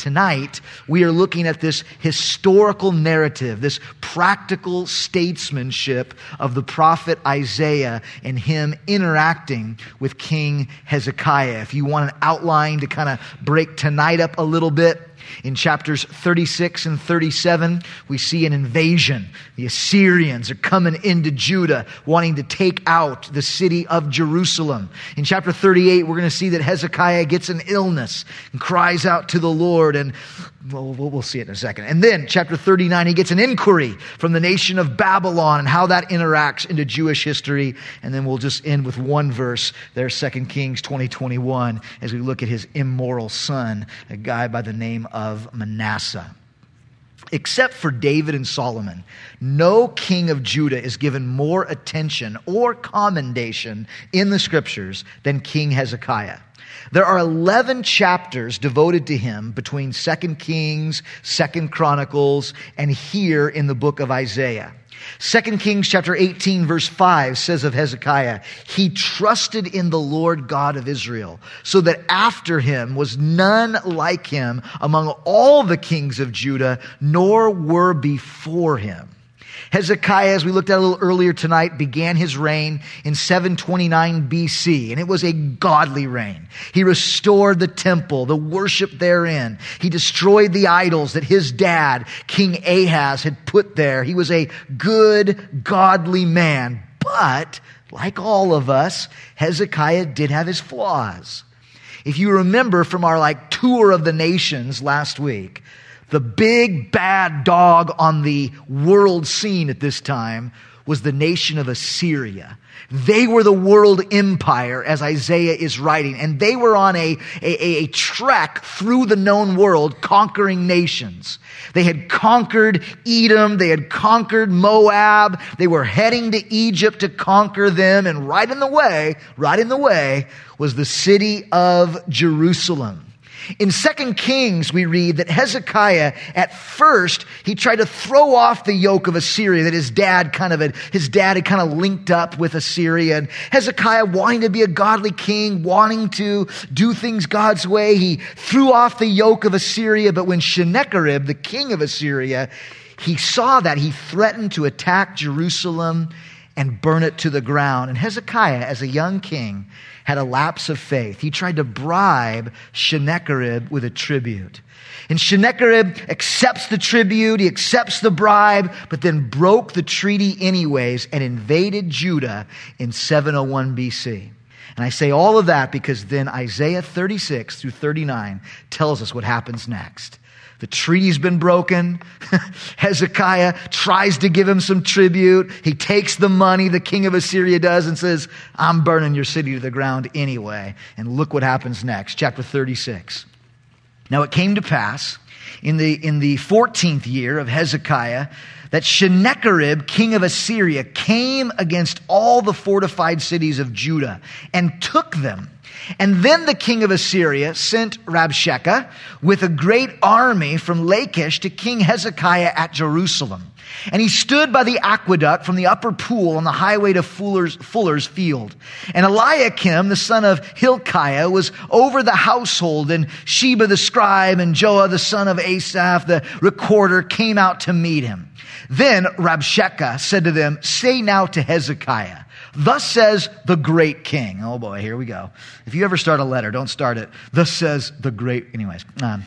Tonight, we are looking at this historical narrative, this practical statesmanship of the prophet Isaiah and him interacting with King Hezekiah. If you want an outline to kind of break tonight up a little bit, in chapters 36 and 37, we see an invasion. The Assyrians are coming into Judah, wanting to take out the city of Jerusalem. In chapter 38, we're going to see that Hezekiah gets an illness and cries out to the Lord, and well, we'll see it in a second. And then, chapter 39, he gets an inquiry from the nation of Babylon and how that interacts into Jewish history. And then we'll just end with one verse there, 2 Kings 20, 21, as we look at his immoral son, a guy by the name of Manasseh. Except for David and Solomon, no king of Judah is given more attention or commendation in the scriptures than King Hezekiah. There are 11 chapters devoted to him between 2 Kings, 2 Chronicles, and here in the book of Isaiah. 2 Kings chapter 18 verse 5 says of Hezekiah, he trusted in the Lord God of Israel, so that after him was none like him among all the kings of Judah, nor were before him. Hezekiah, as we looked at a little earlier tonight, began his reign in 729 BC, and it was a godly reign. He restored the temple, the worship therein. He destroyed the idols that his dad, King Ahaz, had put there. He was a good, godly man. But, like all of us, Hezekiah did have his flaws. If you remember from our like tour of the nations last week, the big bad dog on the world scene at this time was the nation of Assyria. They were the world empire as Isaiah is writing, and they were on a, a, a, trek through the known world conquering nations. They had conquered Edom, they had conquered Moab, they were heading to Egypt to conquer them, and right in the way, right in the way was the city of Jerusalem. In 2 Kings, we read that Hezekiah, at first, he tried to throw off the yoke of Assyria that his dad kind of had, his dad had kind of linked up with Assyria. And Hezekiah, wanting to be a godly king, wanting to do things God's way, he threw off the yoke of Assyria. But when Sennacherib, the king of Assyria, he saw that, he threatened to attack Jerusalem and burn it to the ground. And Hezekiah, as a young king, had a lapse of faith. He tried to bribe Sennacherib with a tribute. And Sennacherib accepts the tribute, he accepts the bribe, but then broke the treaty anyways and invaded Judah in 701 BC. And I say all of that because then Isaiah 36 through 39 tells us what happens next. The treaty's been broken. Hezekiah tries to give him some tribute. He takes the money, the king of Assyria does, and says, I'm burning your city to the ground anyway. And look what happens next. Chapter 36. Now it came to pass in the, in the 14th year of Hezekiah that Sennacherib, king of Assyria, came against all the fortified cities of Judah and took them and then the king of Assyria sent Rabshakeh with a great army from Lachish to King Hezekiah at Jerusalem. And he stood by the aqueduct from the upper pool on the highway to Fuller's, Fuller's field. And Eliakim, the son of Hilkiah, was over the household, and Shebna the scribe and Joah the son of Asaph, the recorder, came out to meet him. Then Rabshakeh said to them, Say now to Hezekiah, Thus says the great king. Oh boy, here we go. If you ever start a letter, don't start it. Thus says the great. Anyways, um,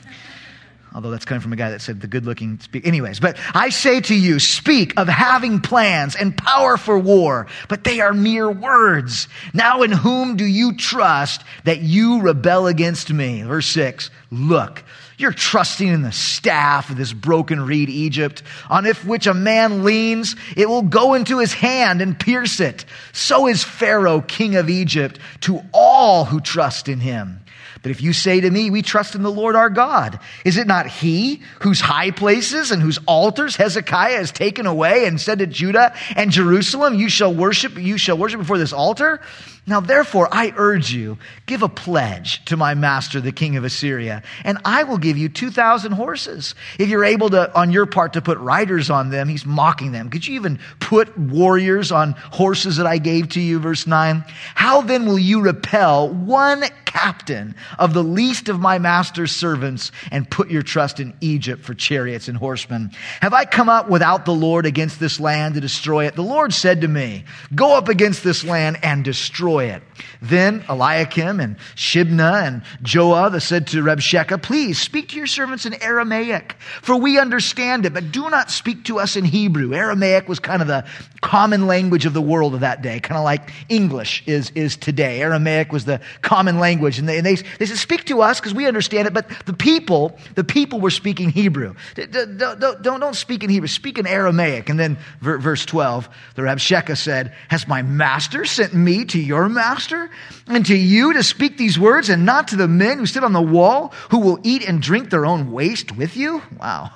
although that's coming from a guy that said the good looking speak. Anyways, but I say to you, speak of having plans and power for war, but they are mere words. Now in whom do you trust that you rebel against me? Verse six, look, you're trusting in the staff of this broken reed Egypt, on if which a man leans, it will go into his hand and pierce it. So is Pharaoh, king of Egypt, to all who trust in him. But if you say to me, we trust in the Lord our God, is it not he whose high places and whose altars Hezekiah has taken away and said to Judah and Jerusalem, you shall worship, you shall worship before this altar? Now, therefore, I urge you, give a pledge to my master, the king of Assyria, and I will give you 2,000 horses. If you're able to, on your part, to put riders on them, he's mocking them. Could you even put warriors on horses that I gave to you? Verse 9. How then will you repel one captain of the least of my master's servants and put your trust in Egypt for chariots and horsemen? Have I come up without the Lord against this land to destroy it? The Lord said to me, Go up against this land and destroy it. Then Eliakim and Shebna and Joah said to Rabshakeh, Please speak to your servants in Aramaic, for we understand it, but do not speak to us in Hebrew. Aramaic was kind of the common language of the world of that day, kind of like English is, is today. Aramaic was the common language. And they, and they, they said, Speak to us because we understand it, but the people, the people were speaking Hebrew. Don't, don't, don't speak in Hebrew, speak in Aramaic. And then verse 12, the Rabshakeh said, Has my master sent me to your master? And to you to speak these words and not to the men who sit on the wall who will eat and drink their own waste with you? Wow.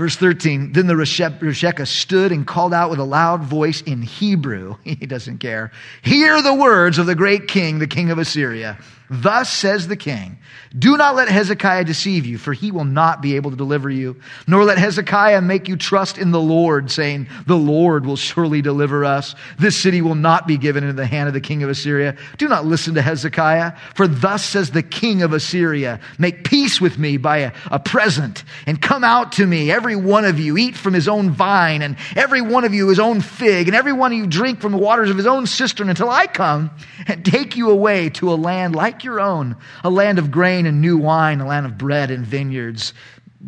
Verse 13, then the Rabshakeh stood and called out with a loud voice in Hebrew. He doesn't care. Hear the words of the great king, the king of Assyria. Thus says the king, do not let Hezekiah deceive you, for he will not be able to deliver you. Nor let Hezekiah make you trust in the Lord, saying, the Lord will surely deliver us. This city will not be given into the hand of the king of Assyria. Do not listen to Hezekiah, for thus says the king of Assyria, make peace with me by a, a present and come out to me, every one of you, eat from his own vine and every one of you his own fig and every one of you drink from the waters of his own cistern until I come and take you away to a land like your own, a land of grain and new wine, a land of bread and vineyards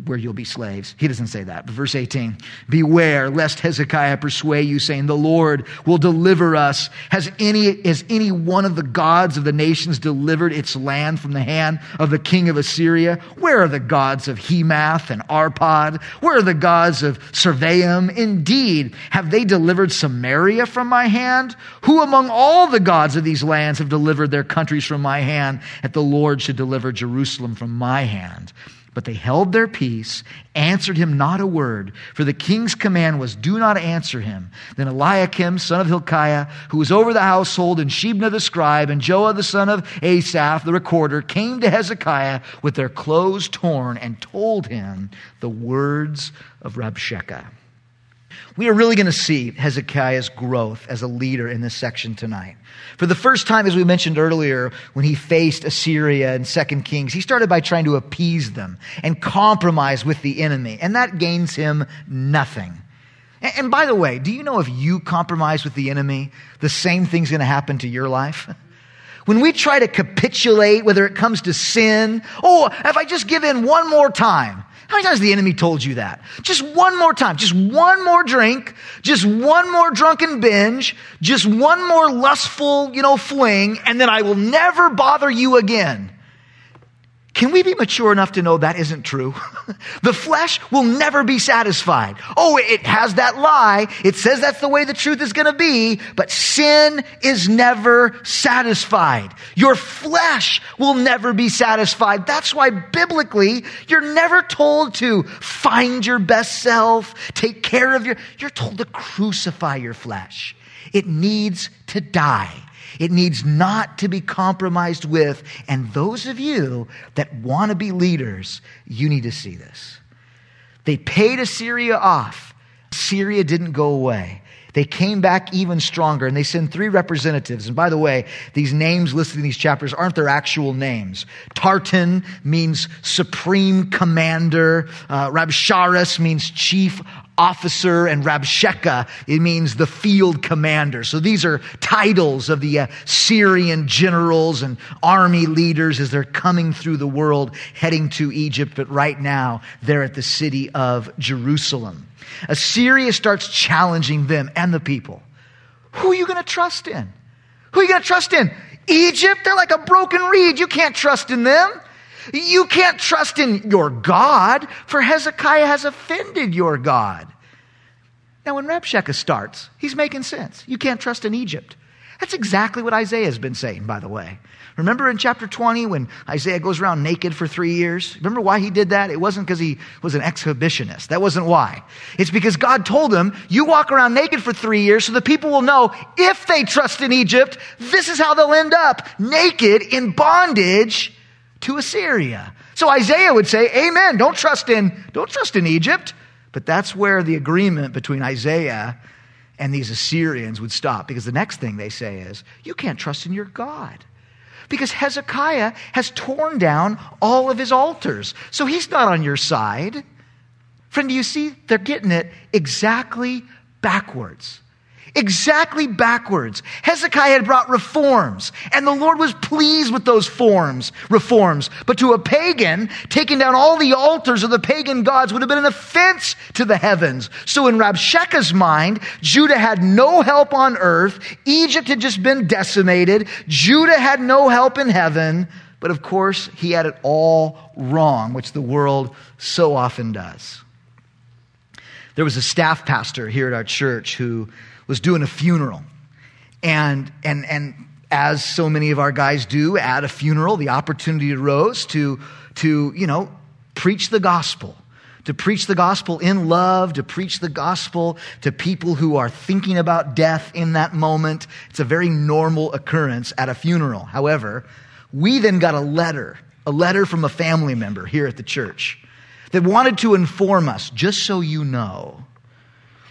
where you'll be slaves. He doesn't say that. But verse 18, beware lest Hezekiah persuade you saying, the Lord will deliver us. Has any, has any one of the gods of the nations delivered its land from the hand of the king of Assyria? Where are the gods of Hemath and Arpad? Where are the gods of Sepharvaim? Indeed, have they delivered Samaria from my hand? Who among all the gods of these lands have delivered their countries from my hand? That the Lord should deliver Jerusalem from my hand. But they held their peace, answered him not a word, for the king's command was, Do not answer him. Then Eliakim, son of Hilkiah, who was over the household, and Shebna the scribe, and Joah the son of Asaph the recorder, came to Hezekiah with their clothes torn and told him the words of Rabshakeh. We are really going to see Hezekiah's growth as a leader in this section tonight. For the first time, as we mentioned earlier, when he faced Assyria in 2 Kings, he started by trying to appease them and compromise with the enemy, and that gains him nothing. And by the way, do you know if you compromise with the enemy, the same thing's going to happen to your life? When we try to capitulate, whether it comes to sin, oh, if I just give in one more time, how many times the enemy told you that? Just one more time, just one more drink, just one more drunken binge, just one more lustful, you know, fling, and then I will never bother you again. Can we be mature enough to know that isn't true? the flesh will never be satisfied. Oh, it has that lie. It says that's the way the truth is going to be, but sin is never satisfied. Your flesh will never be satisfied. That's why biblically, you're never told to find your best self, take care of your, you're told to crucify your flesh. It needs to die. It needs not to be compromised with. And those of you that want to be leaders, you need to see this. They paid Assyria off. Syria didn't go away. They came back even stronger and they send three representatives. And by the way, these names listed in these chapters aren't their actual names. Tartan means supreme commander. Uh, Rabsharis means chief officer and Rabshakeh, it means the field commander. So these are titles of the uh, Syrian generals and army leaders as they're coming through the world heading to Egypt. But right now, they're at the city of Jerusalem. Assyria starts challenging them and the people. Who are you going to trust in? Who are you going to trust in? Egypt? They're like a broken reed. You can't trust in them. You can't trust in your God, for Hezekiah has offended your God. Now, when Rabshakeh starts, he's making sense. You can't trust in Egypt. That's exactly what Isaiah has been saying, by the way. Remember in chapter 20 when Isaiah goes around naked for three years? Remember why he did that? It wasn't because he was an exhibitionist. That wasn't why. It's because God told him, you walk around naked for three years so the people will know if they trust in Egypt, this is how they'll end up naked in bondage to Assyria. So Isaiah would say, Amen. Don't trust in, don't trust in Egypt. But that's where the agreement between Isaiah and these Assyrians would stop because the next thing they say is, You can't trust in your God because Hezekiah has torn down all of his altars. So he's not on your side. Friend, do you see? They're getting it exactly backwards exactly backwards. Hezekiah had brought reforms, and the Lord was pleased with those forms, reforms. But to a pagan, taking down all the altars of the pagan gods would have been an offense to the heavens. So in Rabshakeh's mind, Judah had no help on earth. Egypt had just been decimated. Judah had no help in heaven. But of course, he had it all wrong, which the world so often does. There was a staff pastor here at our church who was doing a funeral. And, and, and as so many of our guys do at a funeral, the opportunity arose to, to, you know, preach the gospel. To preach the gospel in love, to preach the gospel to people who are thinking about death in that moment. It's a very normal occurrence at a funeral. However, we then got a letter, a letter from a family member here at the church that wanted to inform us, just so you know,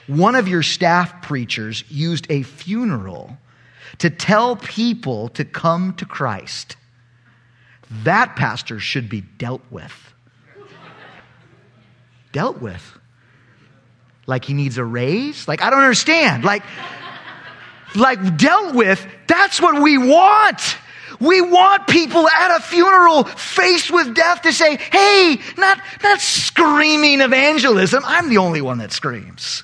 one of your staff preachers used a funeral to tell people to come to Christ. That pastor should be dealt with. dealt with. Like he needs a raise? Like, I don't understand. Like, like dealt with, that's what we want. We want people at a funeral faced with death to say, hey, not, not screaming evangelism. I'm the only one that screams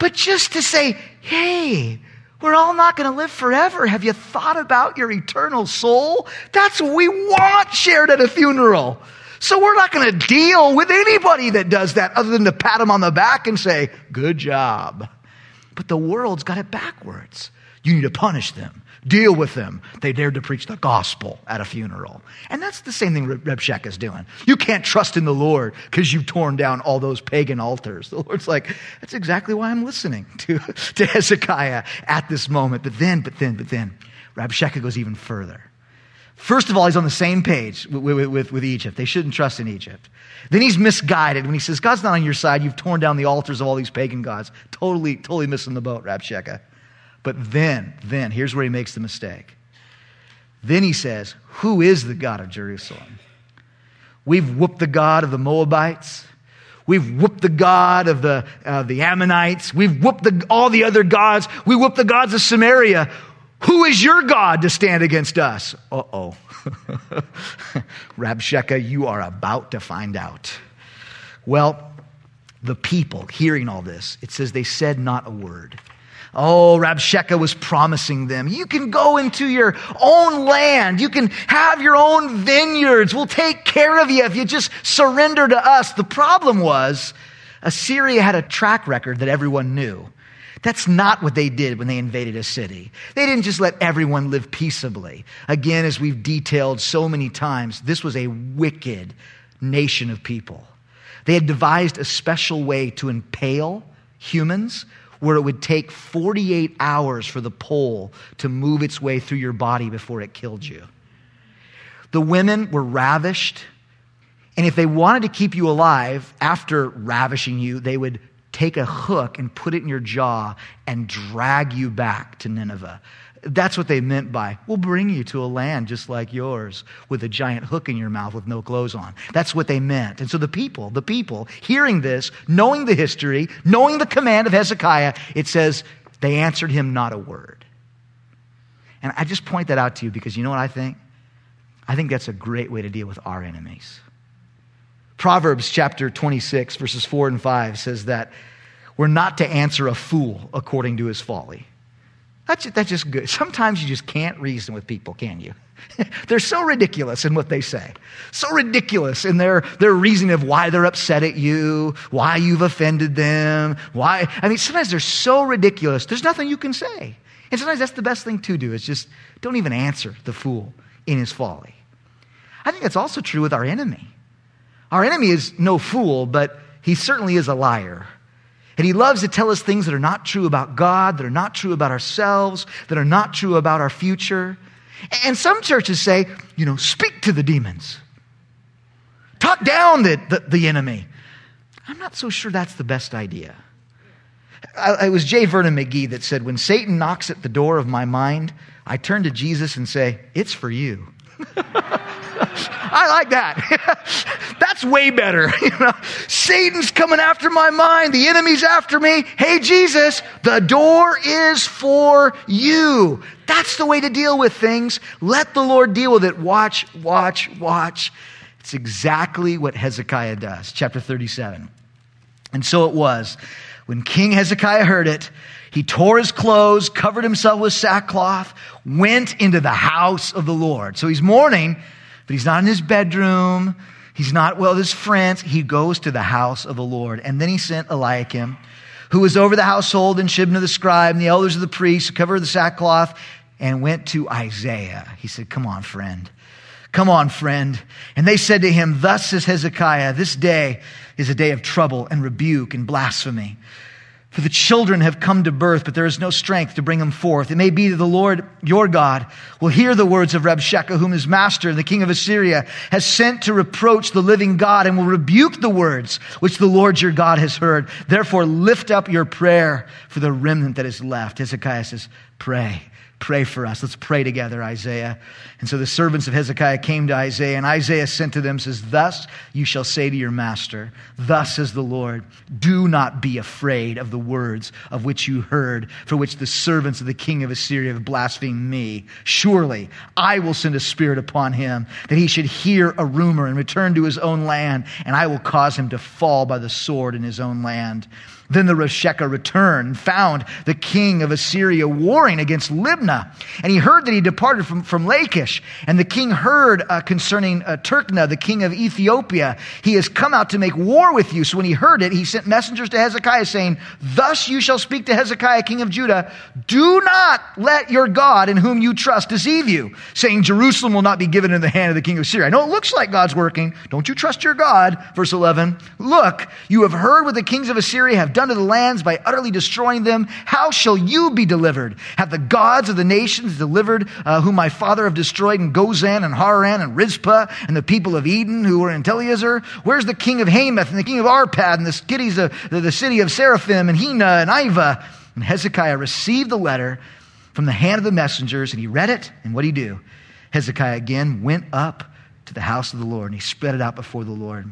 but just to say, hey, we're all not going to live forever. Have you thought about your eternal soul? That's what we want shared at a funeral. So we're not going to deal with anybody that does that other than to pat them on the back and say, good job. But the world's got it backwards. You need to punish them. Deal with them. They dared to preach the gospel at a funeral. And that's the same thing Rabshakeh is doing. You can't trust in the Lord because you've torn down all those pagan altars. The Lord's like, that's exactly why I'm listening to, to Hezekiah at this moment. But then, but then, but then, Rabshakeh goes even further. First of all, he's on the same page with, with, with, Egypt. They shouldn't trust in Egypt. Then he's misguided when he says, God's not on your side. You've torn down the altars of all these pagan gods. Totally, totally missing the boat, Rabshakeh. But then, then, here's where he makes the mistake. Then he says, Who is the God of Jerusalem? We've whooped the God of the Moabites. We've whooped the God of the, uh, the Ammonites. We've whooped the, all the other gods. We whooped the gods of Samaria. Who is your God to stand against us? Uh oh. Rabshakeh, you are about to find out. Well, the people hearing all this, it says they said not a word. Oh, Rabshakeh was promising them, you can go into your own land. You can have your own vineyards. We'll take care of you if you just surrender to us. The problem was Assyria had a track record that everyone knew. That's not what they did when they invaded a city. They didn't just let everyone live peaceably. Again, as we've detailed so many times, this was a wicked nation of people. They had devised a special way to impale humans where it would take 48 hours for the pole to move its way through your body before it killed you. The women were ravished, and if they wanted to keep you alive after ravishing you, they would take a hook and put it in your jaw and drag you back to Nineveh. That's what they meant by, we'll bring you to a land just like yours with a giant hook in your mouth with no clothes on. That's what they meant. And so the people, the people, hearing this, knowing the history, knowing the command of Hezekiah, it says they answered him not a word. And I just point that out to you because you know what I think? I think that's a great way to deal with our enemies. Proverbs chapter 26, verses 4 and 5 says that we're not to answer a fool according to his folly. That's that's just good. Sometimes you just can't reason with people, can you? they're so ridiculous in what they say. So ridiculous in their, their reasoning of why they're upset at you, why you've offended them, why. I mean, sometimes they're so ridiculous, there's nothing you can say. And sometimes that's the best thing to do, is just don't even answer the fool in his folly. I think that's also true with our enemy. Our enemy is no fool, but he certainly is a liar. And he loves to tell us things that are not true about God, that are not true about ourselves, that are not true about our future. And some churches say, you know, speak to the demons, talk down the, the, the enemy. I'm not so sure that's the best idea. I, it was J. Vernon McGee that said, When Satan knocks at the door of my mind, I turn to Jesus and say, It's for you. I like that. That's way better. You know, Satan's coming after my mind. The enemy's after me. Hey, Jesus, the door is for you. That's the way to deal with things. Let the Lord deal with it. Watch, watch, watch. It's exactly what Hezekiah does. Chapter 37. And so it was. When King Hezekiah heard it, he tore his clothes, covered himself with sackcloth, went into the house of the Lord. So he's mourning, but he's not in his bedroom. He's not well with his friends. He goes to the house of the Lord. And then he sent Eliakim, who was over the household, and Shebna the scribe, and the elders of the priests, covered the sackcloth, and went to Isaiah. He said, Come on, friend. Come on, friend. And they said to him, Thus says Hezekiah, this day is a day of trouble and rebuke and blasphemy. For the children have come to birth, but there is no strength to bring them forth. It may be that the Lord your God will hear the words of Rabshakeh, whom his master, the king of Assyria, has sent to reproach the living God and will rebuke the words which the Lord your God has heard. Therefore, lift up your prayer for the remnant that is left. Hezekiah says, Pray. Pray for us. Let's pray together, Isaiah. And so the servants of Hezekiah came to Isaiah, and Isaiah sent to them, says, Thus you shall say to your master, Thus says the Lord, do not be afraid of the words of which you heard, for which the servants of the king of Assyria have blasphemed me. Surely I will send a spirit upon him, that he should hear a rumor and return to his own land, and I will cause him to fall by the sword in his own land. Then the Rabshakeh returned found the king of Assyria warring against Libnah. And he heard that he departed from, from Lachish. And the king heard uh, concerning uh, Tirhakah, the king of Ethiopia. He has come out to make war with you. So when he heard it, he sent messengers to Hezekiah saying, Thus you shall speak to Hezekiah, king of Judah. Do not let your God in whom you trust deceive you, saying, Jerusalem will not be given in the hand of the king of Syria. I know it looks like God's working. Don't you trust your God? Verse 11. Look, you have heard what the kings of Assyria have done done to the lands by utterly destroying them, how shall you be delivered? Have the gods of the nations delivered uh, whom my father have destroyed in Gozan and Haran and Rizpah and the people of Eden who were in Telassar? Where's the king of Hamath and the king of Arpad and the cities of the, the city of Seraphim and Hena and Ivvah? And Hezekiah received the letter from the hand of the messengers and he read it. And what did he do? Hezekiah again went up to the house of the Lord and he spread it out before the Lord.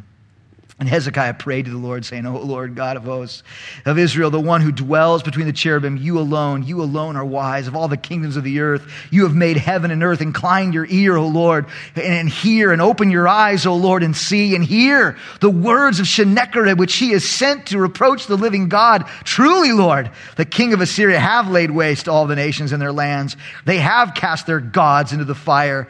And Hezekiah prayed to the Lord, saying, O Lord God of hosts, of Israel, the one who dwells between the cherubim, you alone, you alone are wise. Of all the kingdoms of the earth, you have made heaven and earth. Incline your ear, O Lord, and hear, and open your eyes, O Lord, and see, and hear the words of Sennacherib, which he has sent to reproach the living God. Truly, Lord, the king of Assyria have laid waste all the nations and their lands. They have cast their gods into the fire,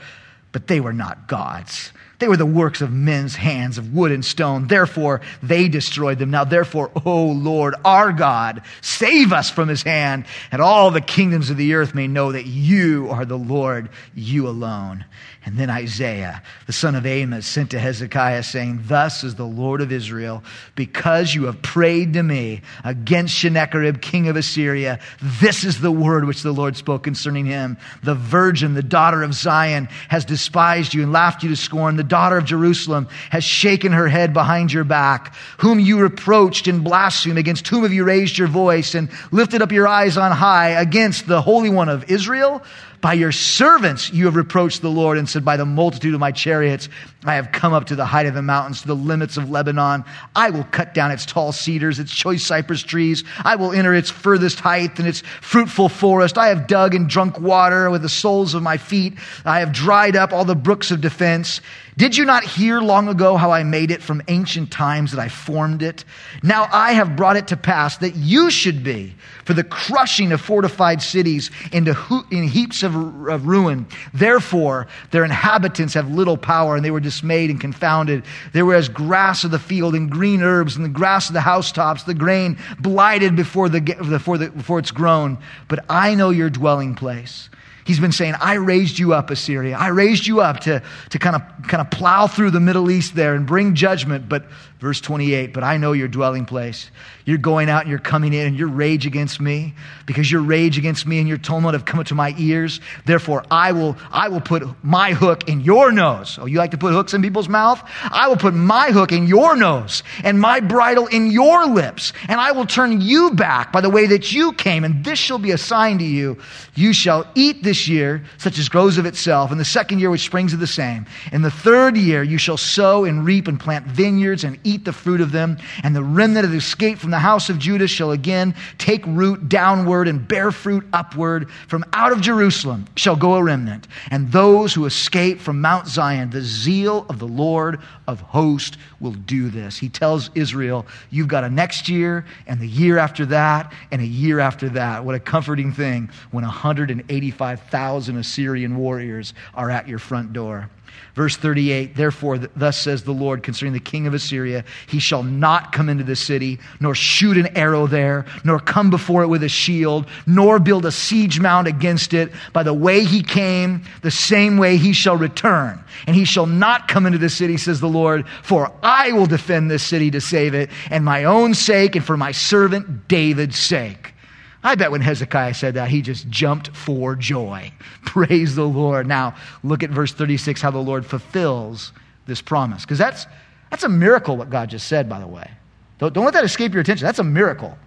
but they were not gods they were the works of men's hands of wood and stone. Therefore, they destroyed them. Now, therefore, O Lord, our God, save us from his hand, and all the kingdoms of the earth may know that you are the Lord, you alone. And then Isaiah, the son of Amos, sent to Hezekiah, saying, Thus is the Lord of Israel, because you have prayed to me against Sennacherib, king of Assyria, this is the word which the Lord spoke concerning him. The virgin, the daughter of Zion, has despised you and laughed you to scorn. The daughter of Jerusalem has shaken her head behind your back, whom you reproached and blasphemed, against whom have you raised your voice and lifted up your eyes on high against the Holy One of Israel? By your servants you have reproached the Lord and said, By the multitude of my chariots I have come up to the height of the mountains, to the limits of Lebanon. I will cut down its tall cedars, its choice cypress trees. I will enter its furthest height and its fruitful forest. I have dug and drunk water with the soles of my feet. I have dried up all the brooks of defense. Did you not hear long ago how I made it from ancient times that I formed it? Now I have brought it to pass that you should be for the crushing of fortified cities into in heaps of of, of ruin. Therefore, their inhabitants have little power, and they were dismayed and confounded. They were as grass of the field and green herbs and the grass of the housetops, the grain blighted before, the, before, the, before it's grown. But I know your dwelling place. He's been saying, I raised you up, Assyria. I raised you up to, to kind, of, kind of plow through the Middle East there and bring judgment. But verse 28, but I know your dwelling place. You're going out and you're coming in and your rage against me because your rage against me and your tumult have come to my ears. Therefore, I will, I will put my hook in your nose. Oh, you like to put hooks in people's mouth? I will put my hook in your nose and my bridle in your lips. And I will turn you back by the way that you came. And this shall be a sign to you. You shall eat this year, such as grows of itself, and the second year which springs of the same. In the third year you shall sow and reap and plant vineyards and eat the fruit of them. And the remnant that escaped from the house of Judah shall again take root downward and bear fruit upward. From out of Jerusalem shall go a remnant. And those who escape from Mount Zion, the zeal of the Lord of hosts will do this. He tells Israel, You've got a next year, and the year after that, and a year after that. What a comforting thing when 185,000 Assyrian warriors are at your front door. Verse 38 Therefore, thus says the Lord concerning the king of Assyria, he shall not come into the city, nor shoot an arrow there, nor come before it with a shield, nor build a siege mount against it. By the way he came, the same way he shall return. And he shall not come into the city, says the Lord, for I will defend this city to save it, and my own sake, and for my servant David's sake. I bet when Hezekiah said that, he just jumped for joy. Praise the Lord. Now, look at verse 36, how the Lord fulfills this promise. Because that's, that's a miracle, what God just said, by the way. Don't, don't let that escape your attention. That's a miracle.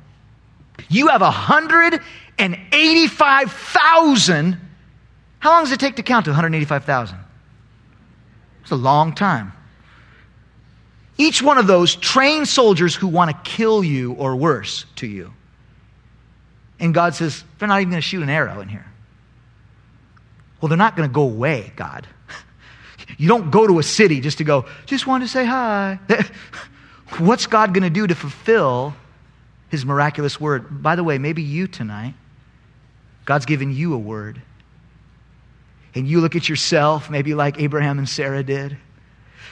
You have 185,000. How long does it take to count to 185,000? It's a long time. Each one of those trained soldiers who want to kill you or worse to you. And God says, they're not even going to shoot an arrow in here. Well, they're not going to go away, God. You don't go to a city just to go, just want to say hi. What's God going to do to fulfill his miraculous word? By the way, maybe you tonight, God's given you a word. And you look at yourself, maybe like Abraham and Sarah did.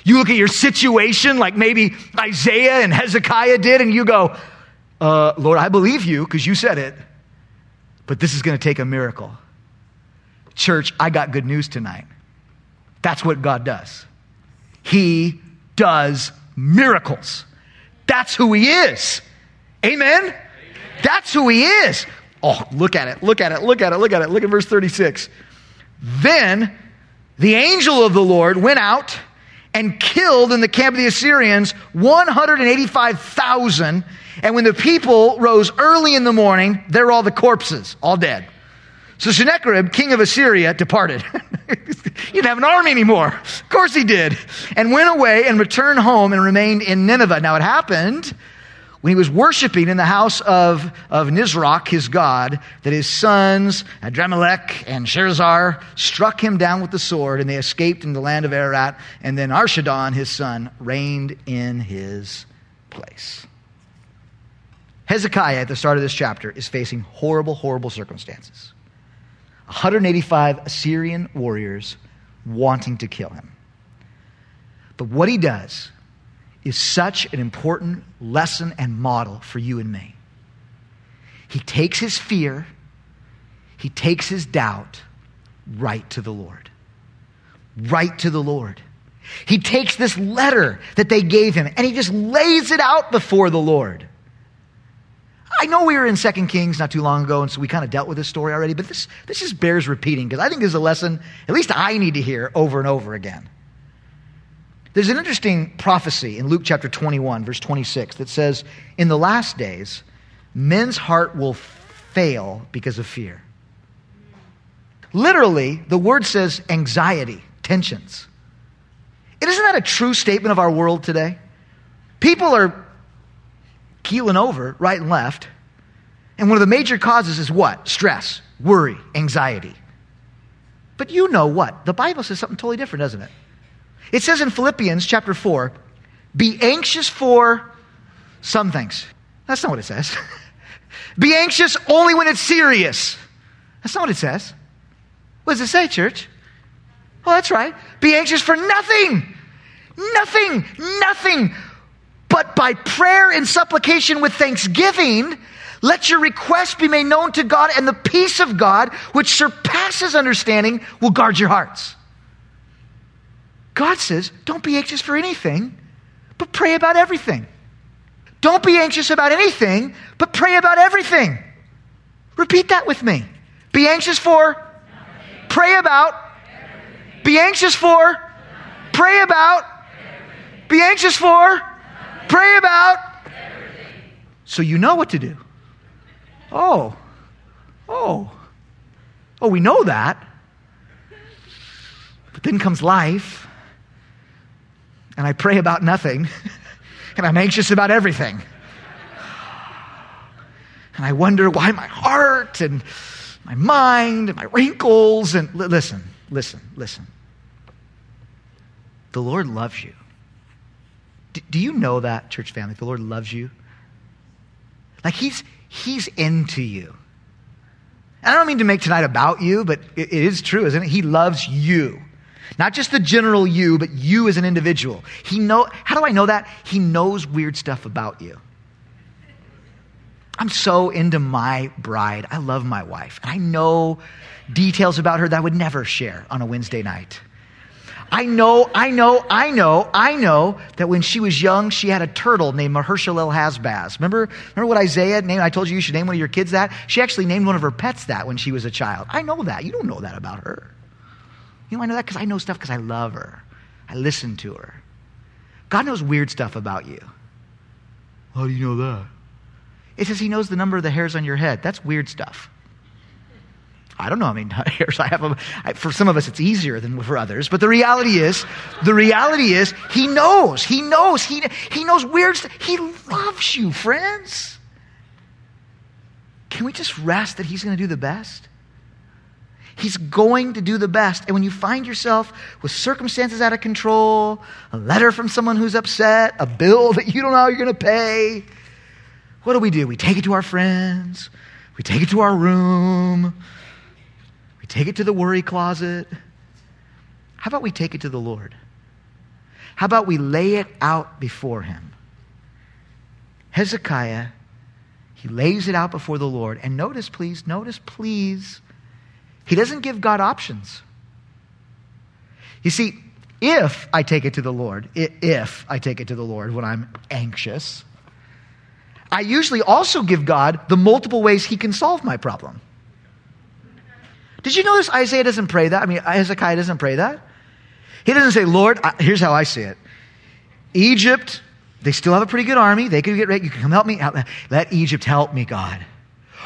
You look at your situation like maybe Isaiah and Hezekiah did, and you go, uh, Lord, I believe you because you said it. But this is going to take a miracle. Church, I got good news tonight. That's what God does. He does miracles. That's who He is. Amen? Amen? That's who He is. Oh, look at it, look at it, look at it, look at it. Look at verse 36. Then the angel of the Lord went out and killed in the camp of the Assyrians 185,000 and when the people rose early in the morning, there were all the corpses, all dead. So Sennacherib, king of Assyria, departed. he didn't have an army anymore. Of course he did. And went away and returned home and remained in Nineveh. Now it happened when he was worshiping in the house of, of Nisroch, his god, that his sons, Adrammelech and Sharezer, struck him down with the sword, and they escaped in the land of Ararat. And then Esarhaddon, his son, reigned in his place. Hezekiah, at the start of this chapter, is facing horrible, horrible circumstances. 185 Assyrian warriors wanting to kill him. But what he does is such an important lesson and model for you and me. He takes his fear, he takes his doubt right to the Lord. Right to the Lord. He takes this letter that they gave him and he just lays it out before the Lord. I know we were in Second Kings not too long ago, and so we kind of dealt with this story already, but this, this just bears repeating because I think this is a lesson at least I need to hear over and over again. There's an interesting prophecy in Luke chapter 21, verse 26, that says, In the last days, men's heart will fail because of fear. Literally, the word says anxiety, tensions. And isn't that a true statement of our world today? People are keeling over right and left. And one of the major causes is what? Stress, worry, anxiety. But you know what? The Bible says something totally different, doesn't it? It says in Philippians chapter 4, be anxious for some things. That's not what it says. be anxious only when it's serious. That's not what it says. What does it say, church? Well, that's right. Be anxious for nothing. Nothing. Nothing. But by prayer and supplication with thanksgiving, let your request be made known to God, and the peace of God, which surpasses understanding, will guard your hearts. God says, don't be anxious for anything, but pray about everything. Don't be anxious about anything, but pray about everything. Repeat that with me. Be anxious for, pray about, be anxious for, pray about, be anxious for, pray about. So you know what to do. Oh, oh, oh, we know that. But then comes life, and I pray about nothing, and I'm anxious about everything. And I wonder why my heart and my mind and my wrinkles and listen, listen, listen. The Lord loves you. D- do you know that, church family? The Lord loves you. Like he's he's into you. And I don't mean to make tonight about you, but it, it is true, isn't it? He loves you. Not just the general you, but you as an individual. He know how do I know that? He knows weird stuff about you. I'm so into my bride. I love my wife. And I know details about her that I would never share on a Wednesday night. I know, I know, I know, I know that when she was young, she had a turtle named Maher-shalal-hash-baz. Remember, remember what Isaiah named? I told you you should name one of your kids that. She actually named one of her pets that when she was a child. I know that. You don't know that about her. You know I know that because I know stuff because I love her. I listen to her. God knows weird stuff about you. How do you know that? It says He knows the number of the hairs on your head. That's weird stuff. I don't know how many hairs I have. For some of us, it's easier than for others. But the reality is, the reality is, He knows. He knows. He, he knows stuff. He loves you, friends. Can we just rest that He's going to do the best? He's going to do the best. And when you find yourself with circumstances out of control, a letter from someone who's upset, a bill that you don't know how you're going to pay, what do we do? We take it to our friends, we take it to our room, take it to the worry closet. How about we take it to the Lord? How about we lay it out before Him? Hezekiah, he lays it out before the Lord. And notice, please, notice, please, he doesn't give God options. You see, if I take it to the Lord, if I take it to the Lord when I'm anxious, I usually also give God the multiple ways he can solve my problem. Did you notice Isaiah doesn't pray that? I mean, Hezekiah doesn't pray that. He doesn't say, Lord, here's how I see it. Egypt, they still have a pretty good army. They could get ready. You can come help me. Let Egypt help me, God.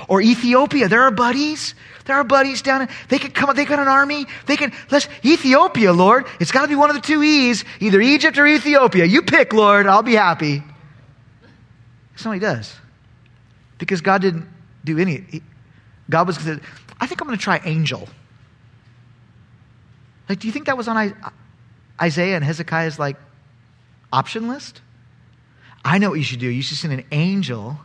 Or Ethiopia, there are buddies. There are buddies down. They could come, they got an army. They can, let's, Ethiopia, Lord. It's got to be one of the two E's, either Egypt or Ethiopia. You pick, Lord. I'll be happy. That's he does. Because God didn't do any. He, God was, I think I'm going to try angel. Like, do you think that was on Isaiah and Hezekiah's like option list? I know what you should do. You should send an angel,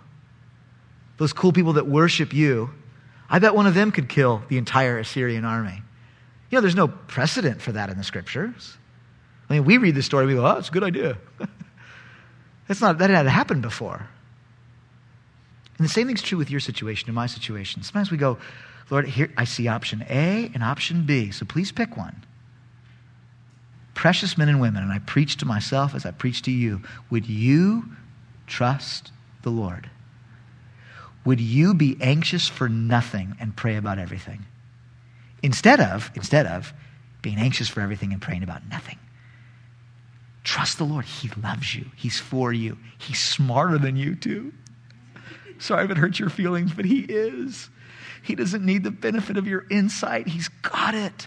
those cool people that worship you. I bet one of them could kill the entire Assyrian army. You know, there's no precedent for that in the scriptures. I mean, we read the story, we go, oh, it's a good idea. That's not, that had happened before. And the same thing's true with your situation and my situation. Sometimes we go, Lord, here I see option A and option B, so please pick one. Precious men and women, and I preach to myself as I preach to you, would you trust the Lord? Would you be anxious for nothing and pray about everything? Instead of, instead of being anxious for everything and praying about nothing. Trust the Lord. He loves you. He's for you. He's smarter than you, too. Sorry if it hurts your feelings, but He is. He doesn't need the benefit of your insight, He's got it.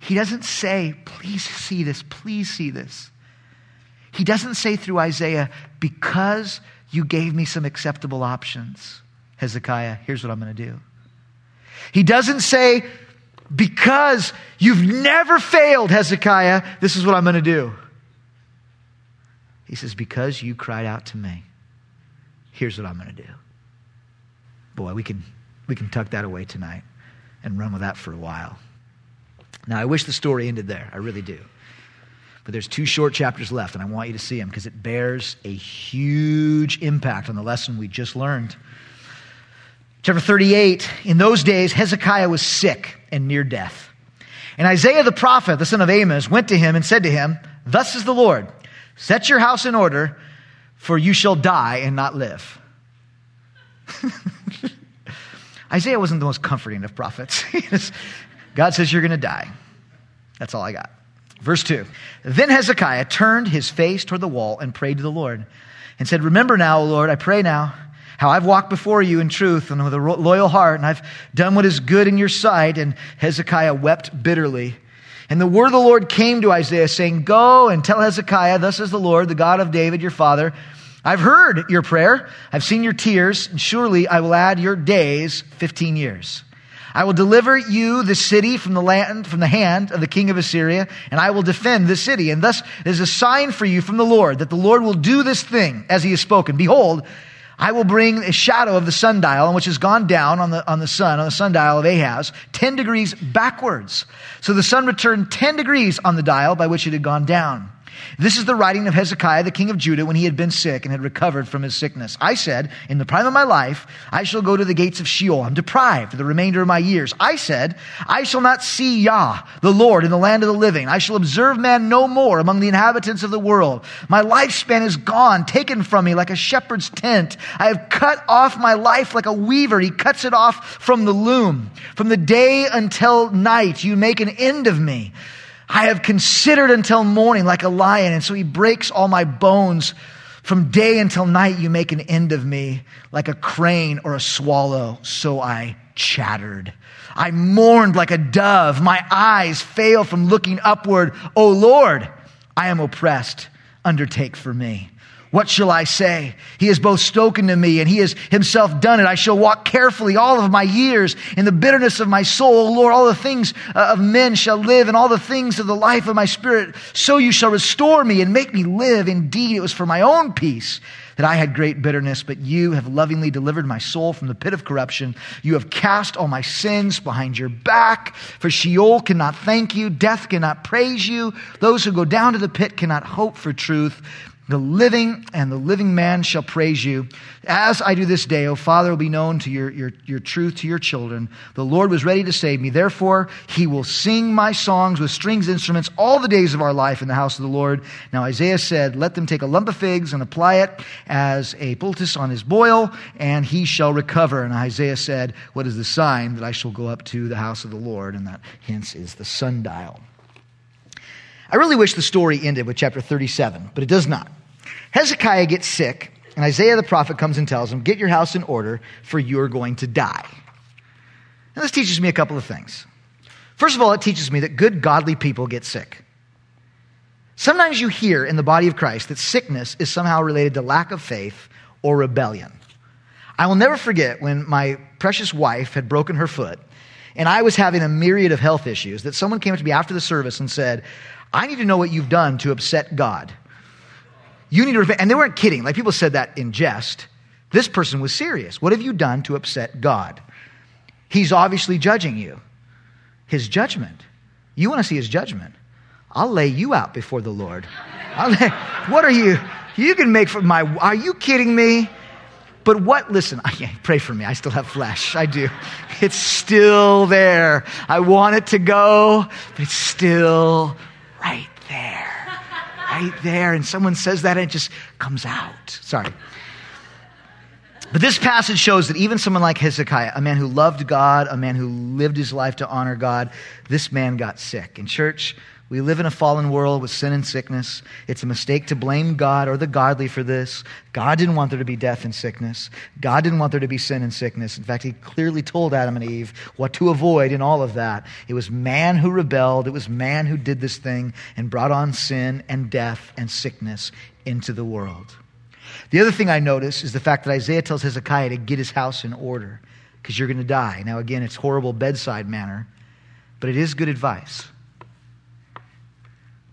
He doesn't say, please see this, please see this. He doesn't say through Isaiah, because you gave me some acceptable options, Hezekiah, here's what I'm going to do. He doesn't say, because you've never failed, Hezekiah, this is what I'm going to do. He says, because you cried out to me here's what I'm going to do. Boy, we can, we can tuck that away tonight. and run with that for a while. Now, I wish the story ended there. I really do. But there's two short chapters left, and I want you to see them because it bears a huge impact on the lesson we just learned. Chapter 38 In those days, Hezekiah was sick and near death. And Isaiah the prophet, the son of Amos, went to him and said to him, Thus is the Lord, set your house in order, for you shall die and not live. Isaiah wasn't the most comforting of prophets. God says, You're going to die. That's all I got. Verse 2 Then Hezekiah turned his face toward the wall and prayed to the Lord and said, Remember now, O Lord, I pray now, how I've walked before you in truth and with a loyal heart, and I've done what is good in your sight. And Hezekiah wept bitterly. And the word of the Lord came to Isaiah, saying, Go and tell Hezekiah, Thus says the Lord, the God of David, your father, I've heard your prayer, I've seen your tears, and surely I will add your days 15 years. I will deliver you the city from the land, from the hand of the king of Assyria, and I will defend the city. And thus is a sign for you from the Lord that the Lord will do this thing as he has spoken. Behold, I will bring a shadow of the sundial, which has gone down on the, on the sun, on the sundial of Ahaz, 10 degrees backwards. So the sun returned 10 degrees on the dial by which it had gone down. This is the writing of Hezekiah, the king of Judah, when he had been sick and had recovered from his sickness. I said, In the prime of my life, I shall go to the gates of Sheol. I'm deprived for the remainder of my years. I said, I shall not see Yah, the Lord, in the land of the living. I shall observe man no more among the inhabitants of the world. My lifespan is gone, taken from me like a shepherd's tent. I have cut off my life like a weaver. He cuts it off from the loom. From the day until night, you make an end of me. I have considered until morning like a lion. And so he breaks all my bones. From day until night, you make an end of me like a crane or a swallow. So I chattered. I mourned like a dove. My eyes fail from looking upward. O Lord, I am oppressed. Undertake for me. What shall I say? He has both spoken to me and he has himself done it. I shall walk carefully all of my years in the bitterness of my soul. Lord, all the things uh, of men shall live and all the things of the life of my spirit. So you shall restore me and make me live. Indeed, it was for my own peace that I had great bitterness, but you have lovingly delivered my soul from the pit of corruption. You have cast all my sins behind your back. For Sheol cannot thank you. Death cannot praise you. Those who go down to the pit cannot hope for truth. The living and the living man shall praise you. As I do this day, O Father, will be known to your, your, your truth to your children. The Lord was ready to save me. Therefore, he will sing my songs with strings instruments all the days of our life in the house of the Lord. Now, Isaiah said, Let them take a lump of figs and apply it as a poultice on his boil, and he shall recover. And Isaiah said, What is the sign that I shall go up to the house of the Lord? And that hence is the sundial. I really wish the story ended with chapter 37, but it does not. Hezekiah gets sick, and Isaiah the prophet comes and tells him, Get your house in order, for you're going to die. Now, this teaches me a couple of things. First of all, it teaches me that good, godly people get sick. Sometimes you hear in the body of Christ that sickness is somehow related to lack of faith or rebellion. I will never forget when my precious wife had broken her foot and I was having a myriad of health issues that someone came up to me after the service and said, I need to know what you've done to upset God. You need to repent. And they weren't kidding. Like people said that in jest. This person was serious. What have you done to upset God? He's obviously judging you. His judgment. You want to see his judgment. I'll lay you out before the Lord. Lay, what are you? You can make for my. Are you kidding me? But what, listen, I, pray for me. I still have flesh. I do. It's still there. I want it to go, but it's still right there right there. And someone says that and it just comes out. Sorry. But this passage shows that even someone like Hezekiah, a man who loved God, a man who lived his life to honor God, this man got sick. In church, we live in a fallen world with sin and sickness. It's a mistake to blame God or the godly for this. God didn't want there to be death and sickness. God didn't want there to be sin and sickness. In fact, He clearly told Adam and Eve what to avoid in all of that. It was man who rebelled, it was man who did this thing and brought on sin and death and sickness into the world. The other thing I notice is the fact that Isaiah tells Hezekiah to get his house in order because you're going to die. Now, again, it's horrible bedside manner, but it is good advice.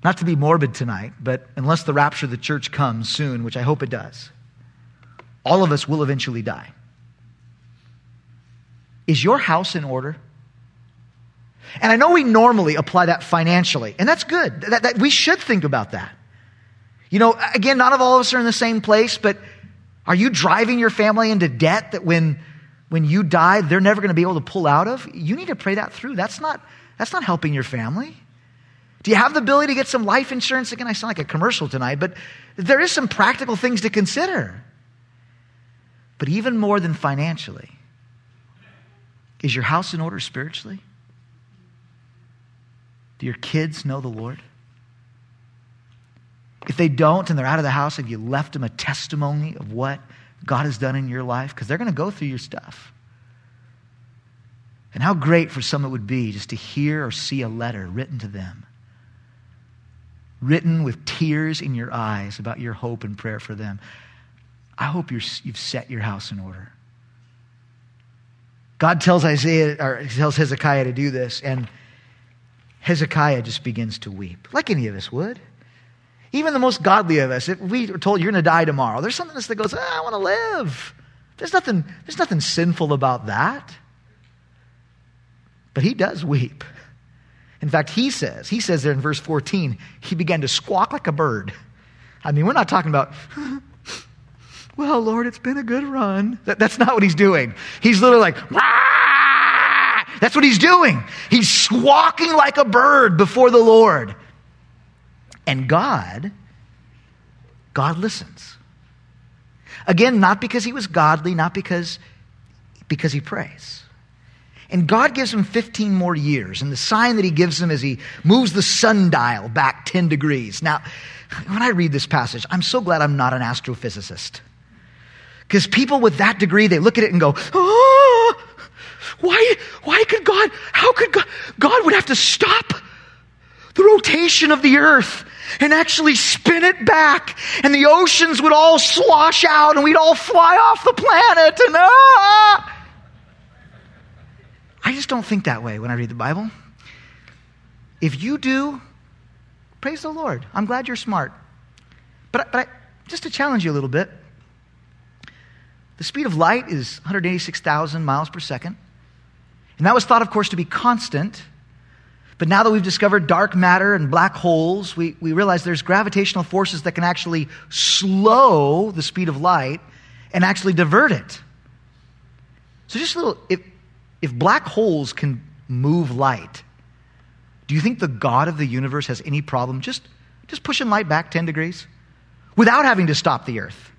Not to be morbid tonight, but unless the rapture of the church comes soon, which I hope it does, all of us will eventually die. Is your house in order? And I know we normally apply that financially, and that's good. That, that, we should think about that. You know, again, not all of us are in the same place, but are you driving your family into debt that when, when you die, they're never going to be able to pull out of? You need to pray that through. That's not, that's not helping your family. Do you have the ability to get some life insurance? Again, I sound like a commercial tonight, but there is some practical things to consider. But even more than financially, is your house in order spiritually? Do your kids know the Lord? If they don't and they're out of the house, have you left them a testimony of what God has done in your life? Because they're going to go through your stuff. And how great for some it would be just to hear or see a letter written to them, written with tears in your eyes about your hope and prayer for them. I hope you have set your house in order. God tells Isaiah or tells Hezekiah to do this, and Hezekiah just begins to weep, like any of us would. Even the most godly of us, if we were told you're going to die tomorrow, there's something that goes, ah, I want to live. There's nothing, there's nothing sinful about that. But he does weep. In fact, he says, he says there in verse 14, he began to squawk like a bird. I mean, we're not talking about, well, Lord, it's been a good run. That, that's not what he's doing. He's literally like, that's what he's doing. He's squawking like a bird before the Lord. And God, God listens. Again, not because he was godly, not because, because he prays. And God gives him 15 more years. And the sign that he gives him is he moves the sundial back 10 degrees. Now, when I read this passage, I'm so glad I'm not an astrophysicist. Because people with that degree, they look at it and go, oh, why, why could God, how could God, God would have to stop the rotation of the earth and actually spin it back, and the oceans would all slosh out, and we'd all fly off the planet. And ah! I just don't think that way when I read the Bible. If you do, praise the Lord. I'm glad you're smart. But, but I, just to challenge you a little bit, the speed of light is 186,000 miles per second. And that was thought, of course, to be constant but now that we've discovered dark matter and black holes, we, we realize there's gravitational forces that can actually slow the speed of light and actually divert it. So, just a little if, if black holes can move light, do you think the God of the universe has any problem just, just pushing light back 10 degrees without having to stop the earth?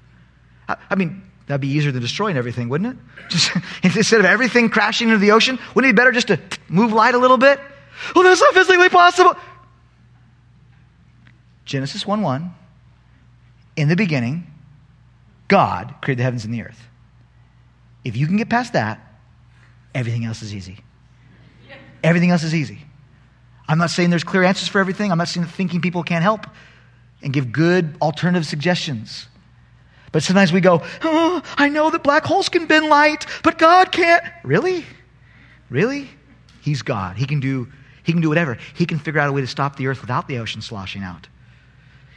I, I mean, that'd be easier than destroying everything, wouldn't it? Just, instead of everything crashing into the ocean, wouldn't it be better just to move light a little bit? Well, that's not physically possible. Genesis 1 1. In the beginning, God created the heavens and the earth. If you can get past that, everything else is easy. Everything else is easy. I'm not saying there's clear answers for everything. I'm not saying thinking people can't help and give good alternative suggestions. But sometimes we go, oh, I know that black holes can bend light, but God can't. Really? Really? He's God. He can do he can do whatever. He can figure out a way to stop the earth without the ocean sloshing out.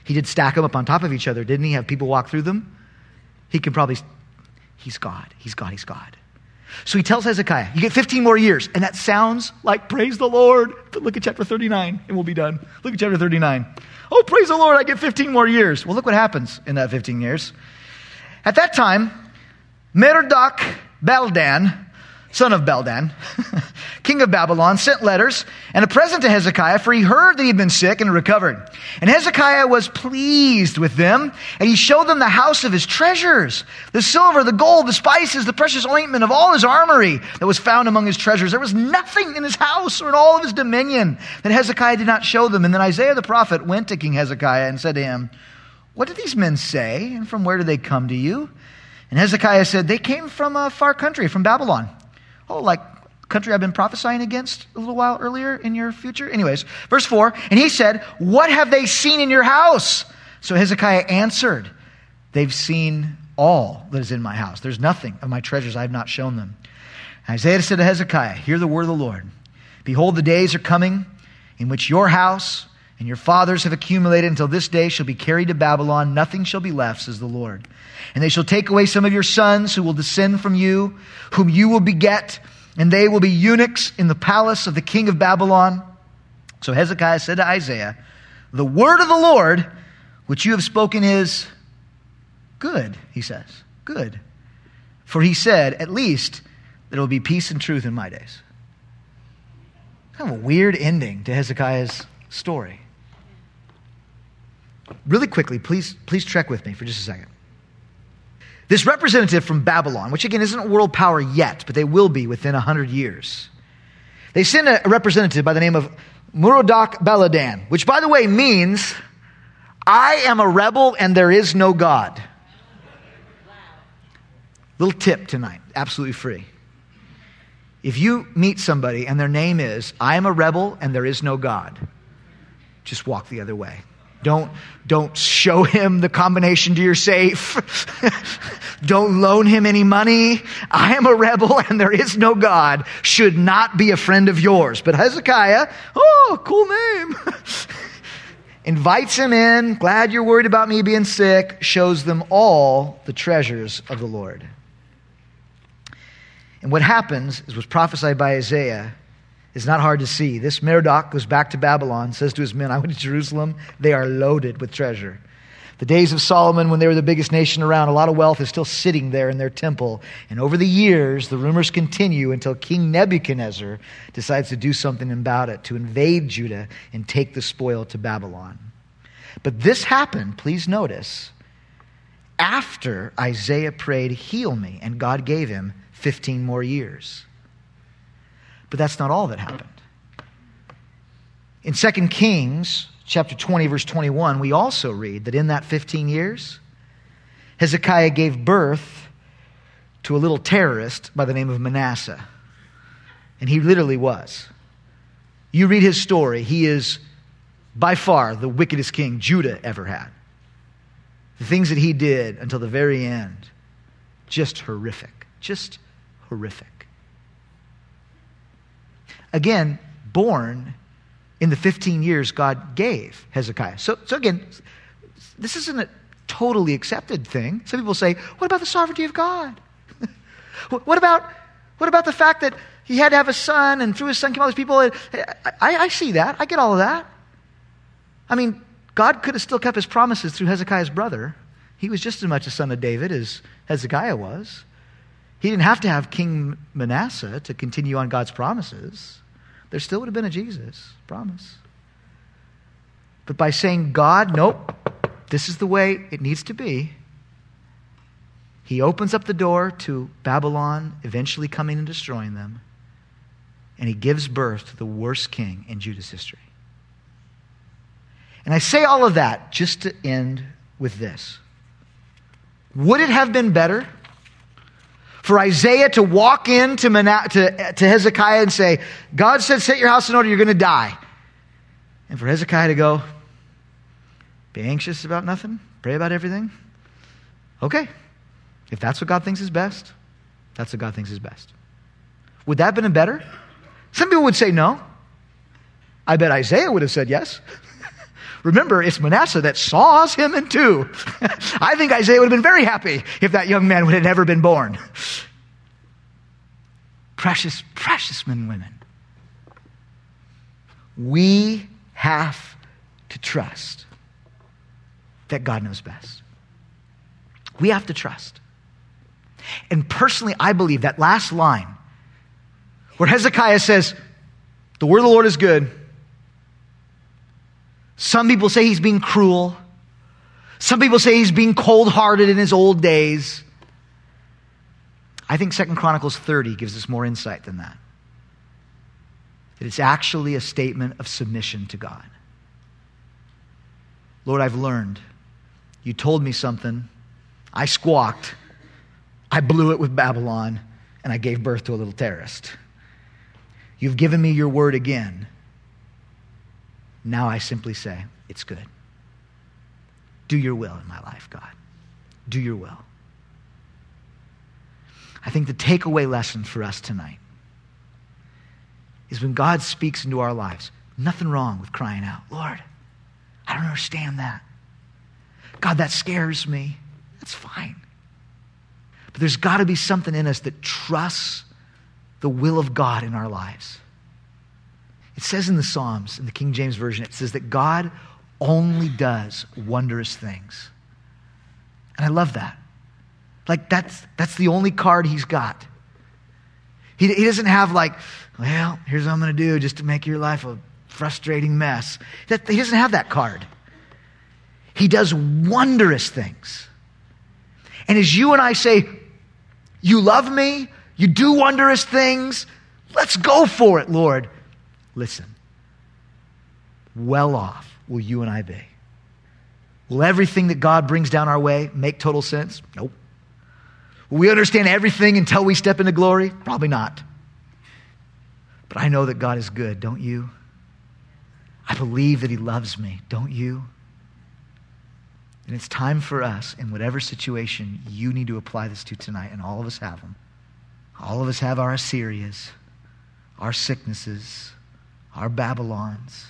He did stack them up on top of each other, didn't he? Have people walk through them? He can probably, he's God. He's God. He's God. So he tells Hezekiah, you get 15 more years. And that sounds like praise the Lord. But look at chapter 39 and we'll be done. Look at chapter 39. Oh, praise the Lord, I get 15 more years. Well, look what happens in that 15 years. At that time, Merodach Baladan, son of Baladan, king of Babylon, sent letters and a present to Hezekiah, for he heard that he had been sick and recovered. And Hezekiah was pleased with them, and he showed them the house of his treasures the silver, the gold, the spices, the precious ointment of all his armory that was found among his treasures. There was nothing in his house or in all of his dominion that Hezekiah did not show them. And then Isaiah the prophet went to King Hezekiah and said to him, What did these men say, and from where did they come to you? And Hezekiah said, They came from a far country, from Babylon. Oh, like country I've been prophesying against a little while earlier in your future? Anyways, verse 4 And he said, What have they seen in your house? So Hezekiah answered, They've seen all that is in my house. There's nothing of my treasures I have not shown them. Isaiah said to Hezekiah, Hear the word of the Lord. Behold, the days are coming in which your house and your fathers have accumulated until this day shall be carried to Babylon. Nothing shall be left, says the Lord. And they shall take away some of your sons who will descend from you, whom you will beget, and they will be eunuchs in the palace of the king of Babylon. So Hezekiah said to Isaiah, The word of the Lord, which you have spoken, is good, he says. Good. For he said, At least there will be peace and truth in my days. Kind of a weird ending to Hezekiah's story. Really quickly, please, please trek with me for just a second. This representative from Babylon, which again isn't a world power yet, but they will be within 100 years, they send a representative by the name of Merodach Baladan, which, by the way, means I am a rebel and there is no God. Little tip tonight, absolutely free. If you meet somebody and their name is I am a rebel and there is no God, just walk the other way. Don't, don't show him the combination to your safe. don't loan him any money. I am a rebel and there is no God. Should not be a friend of yours. But Hezekiah, oh, cool name. Invites him in. Glad you're worried about me being sick. Shows them all the treasures of the Lord. And what happens is was prophesied by Isaiah is not hard to see. This Merodach goes back to Babylon, says to his men, I went to Jerusalem. They are loaded with treasure. The days of Solomon, when they were the biggest nation around, a lot of wealth is still sitting there in their temple. And over the years, the rumors continue until King Nebuchadnezzar decides to do something about it, to invade Judah and take the spoil to Babylon. But this happened, please notice, after Isaiah prayed, Heal me, and God gave him 15 more years. But that's not all that happened. In 2 Kings chapter 20 verse 21, we also read that in that 15 years Hezekiah gave birth to a little terrorist by the name of Manasseh. And he literally was. You read his story, he is by far the wickedest king Judah ever had. The things that he did until the very end, just horrific. Just horrific. Again, born in the 15 years God gave Hezekiah. So, so again, this isn't a totally accepted thing. Some people say, what about the sovereignty of God? what, about, what about the fact that he had to have a son and through his son came all these people? I, I, I see that. I get all of that. I mean, God could have still kept his promises through Hezekiah's brother. He was just as much a son of David as Hezekiah was. He didn't have to have King Manasseh to continue on God's promises. There still would have been a Jesus promise. But by saying, God, nope, this is the way it needs to be, he opens up the door to Babylon eventually coming and destroying them, and he gives birth to the worst king in Judah's history. And I say all of that just to end with this. Would it have been better for Isaiah to walk into to, to Hezekiah and say, God said, set your house in order, you're going to die. And for Hezekiah to go, be anxious about nothing, pray about everything. Okay. If that's what God thinks is best, that's what God thinks is best. Would that have been better? Some people would say no. I bet Isaiah would have said yes. Remember, it's Manasseh that saws him in two. I think Isaiah would have been very happy if that young man would have never been born. Precious, precious men and women. We have to trust that God knows best. We have to trust. And personally, I believe that last line where Hezekiah says, The word of the Lord is good some people say he's being cruel. Some people say he's being cold hearted in his old days. I think Second Chronicles 30 gives us more insight than that. That it's actually a statement of submission to God. Lord, I've learned. You told me something. I squawked. I blew it with Babylon, and I gave birth to a little terrorist. You've given me your word again. Now I simply say, it's good. Do your will in my life, God. Do your will. I think the takeaway lesson for us tonight is when God speaks into our lives, nothing wrong with crying out, Lord, I don't understand that. God, that scares me. That's fine. But there's got to be something in us that trusts the will of God in our lives. It says in the Psalms, in the King James Version, it says that God only does wondrous things. And I love that. Like, that's, that's the only card he's got. He, he doesn't have, like, well, here's what I'm going to do just to make your life a frustrating mess. That, he doesn't have that card. He does wondrous things. And as you and I say, You love me, you do wondrous things, let's go for it, Lord. Listen, well off will you and I be? Will everything that God brings down our way make total sense? Nope. Will we understand everything until we step into glory? Probably not. But I know that God is good, don't you? I believe that He loves me, don't you? And it's time for us, in whatever situation you need to apply this to tonight, and all of us have them. All of us have our Assyrias, our sicknesses, our Babylons.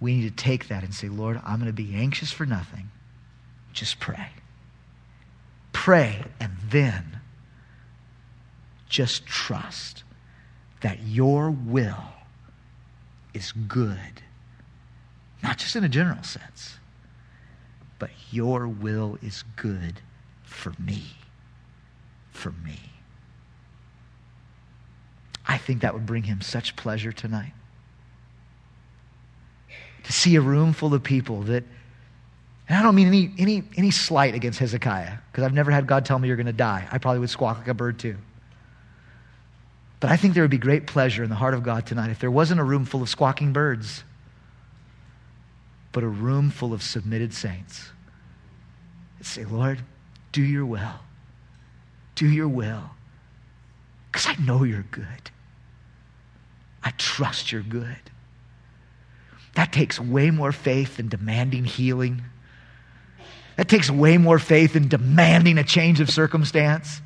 We need to take that and say, Lord, I'm going to be anxious for nothing. Just pray. Pray and then just trust that your will is good. Not just in a general sense, but your will is good for me. For me. I think that would bring him such pleasure tonight. See a room full of people that, and I don't mean any, any, any slight against Hezekiah, because I've never had God tell me you're going to die. I probably would squawk like a bird too. But I think there would be great pleasure in the heart of God tonight if there wasn't a room full of squawking birds, but a room full of submitted saints. And say, Lord, do your will. Do your will. Because I know you're good. I trust you're good. That takes way more faith than demanding healing. That takes way more faith than demanding a change of circumstance.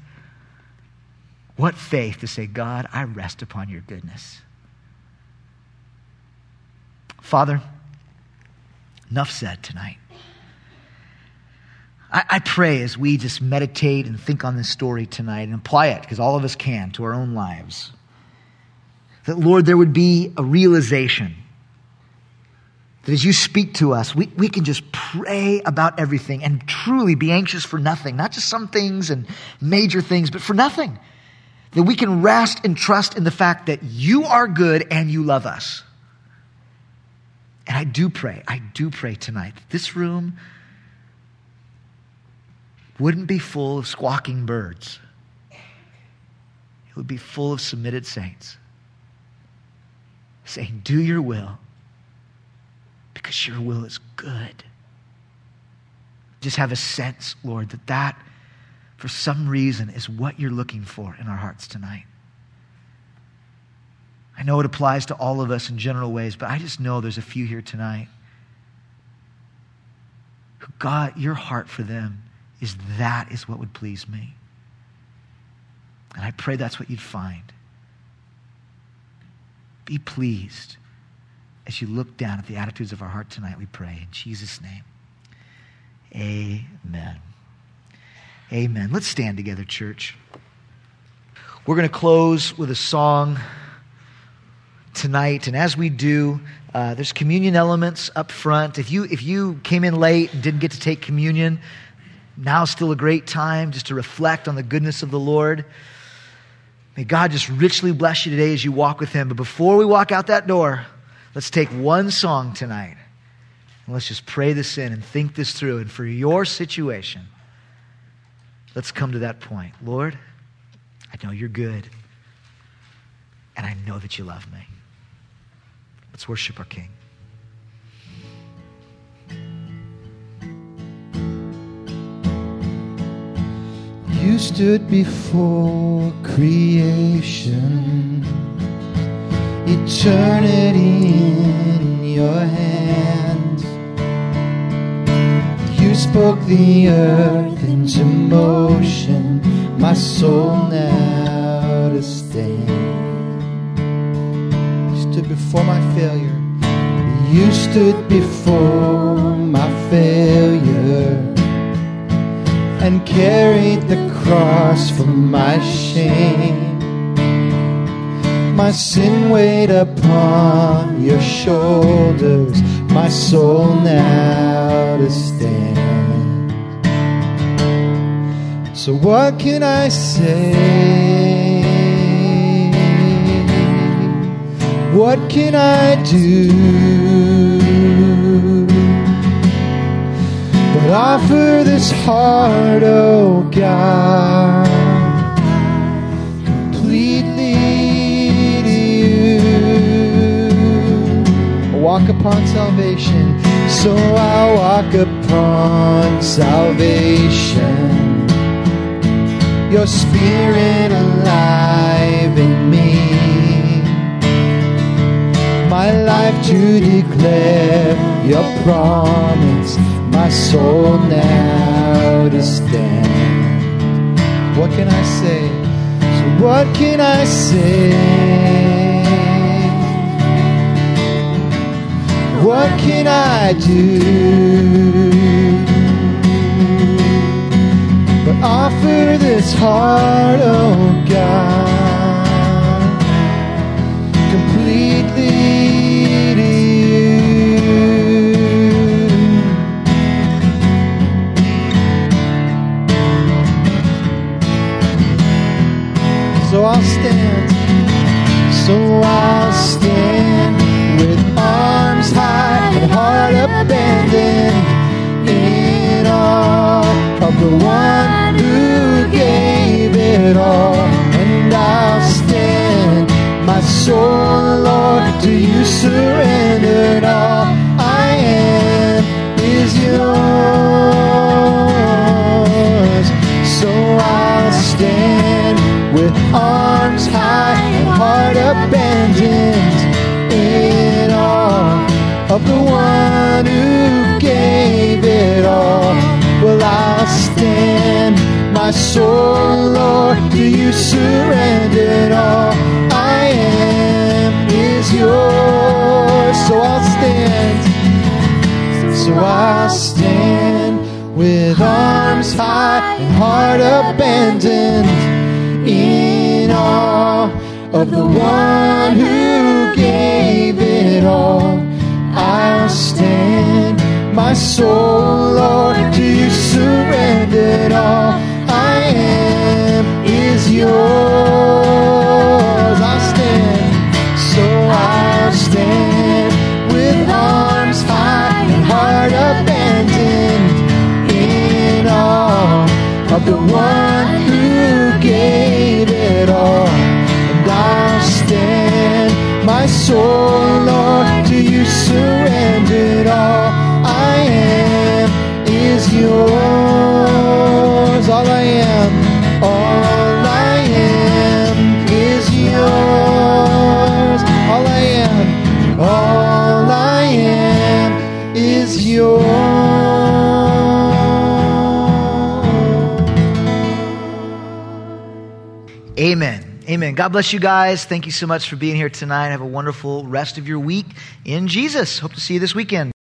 What faith to say, God, I rest upon your goodness. Father, enough said tonight. I, I, pray as we just meditate and think on this story tonight and apply it, because all of us can, to our own lives, that, Lord, there would be a realization that as you speak to us, we, we can just pray about everything and truly be anxious for nothing, not just some things and major things, but for nothing. That we can rest and trust in the fact that you are good and you love us. And I do pray, I do pray tonight that this room wouldn't be full of squawking birds, it would be full of submitted saints saying, Do your will because your will is good. Just have a sense, Lord, that that for some reason, is what you're looking for in our hearts tonight. I know it applies to all of us in general ways, but I just know there's a few here tonight who, God, your heart for them is that is what would please me. And I pray that's what you'd find. Be pleased as you look down at the attitudes of our heart tonight, we pray. In Jesus' name, amen. Amen. Let's stand together, church. We're going to close with a song tonight, and as we do, uh, there's communion elements up front. If you if you came in late and didn't get to take communion, now's still a great time just to reflect on the goodness of the Lord. May God just richly bless you today as you walk with Him. But before we walk out that door, let's take one song tonight. And let's just pray this in and think this through. And for your situation, Let's come to that point. Lord, I know you're good, and I know that you love me. Let's worship our King. You stood before creation, eternity in your hands. You spoke the earth into motion, my soul now to stand. You stood before my failure. You stood before my failure and carried the cross for my shame. My sin weighed upon your shoulders, my soul now to stand. So, what can I say? What can I do? But offer this heart, oh God, Walk upon salvation, so I'll walk upon salvation. Your spirit alive in me my life to declare your promise, my soul now to stand. What can I say? So, what can I say? What can I do? But offer this heart, oh God, completely to you. So I'll stand, so I'll stand with arms high and heart abandoned in awe of the one who gave it all. And I'll stand, my soul, Lord, to you surrendered. All I am is yours. So I'll stand with arms high and heart abandoned of the one who gave it all. Well, I'll stand, my soul, Lord, to you surrendered. All I am is yours. So I'll stand. So I'll stand with arms high and heart abandoned in awe of the one who gave it all. Stand, my soul, Lord, to you surrendered. All I am is yours. I'll stand, so I'll stand with arms high and heart abandoned in awe of the one who gave it all. And I'll stand, my soul, Lord. All I am is yours. All I am, all I am is yours. All I am, all I am is yours. Amen. Amen. God bless you guys. Thank you so much for being here tonight. Have a wonderful rest of your week in Jesus. Hope to see you this weekend.